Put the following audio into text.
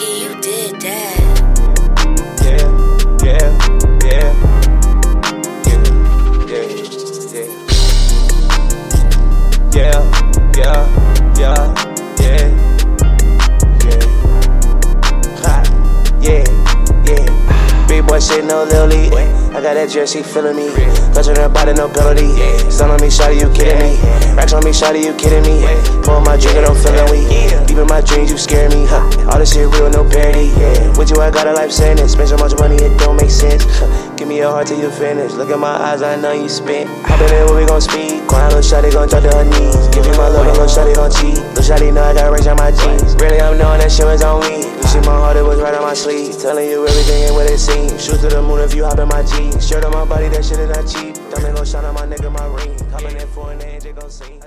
Key, you did that. Yeah, yeah, yeah. Yeah, yeah, yeah, yeah, yeah. Yeah, yeah. Big boy shit, no Lily. I got that dress, she feeling me. Touch her body, no penalty. Stun on me, shawty, you kidding me? Racks on me, shawty, you kidding me? Pull my drink trigger, I'm feeling weak. My dreams, you scare me. Huh. All this shit real, no parody. Yeah. With you, I got a life sentence. Spend so much money, it don't make sense. Give me your heart till you finish. Look at my eyes, I know you spent. Hop in what we gon' speed. Quiet little shawty gon' drop to her knees. Give you my love, little shawty gon' cheat. Little shawty know I got rage on my jeans. Really, I'm knowing that shit was on me. You see my heart, it was right on my sleeve. Telling you everything ain't what it seems. Shoot to the moon if you hop in my jeans. Shirt on my body, that shit is not cheap. Diamond gon' shine on my nigga, my ring. Coming in for an angel gon' sing.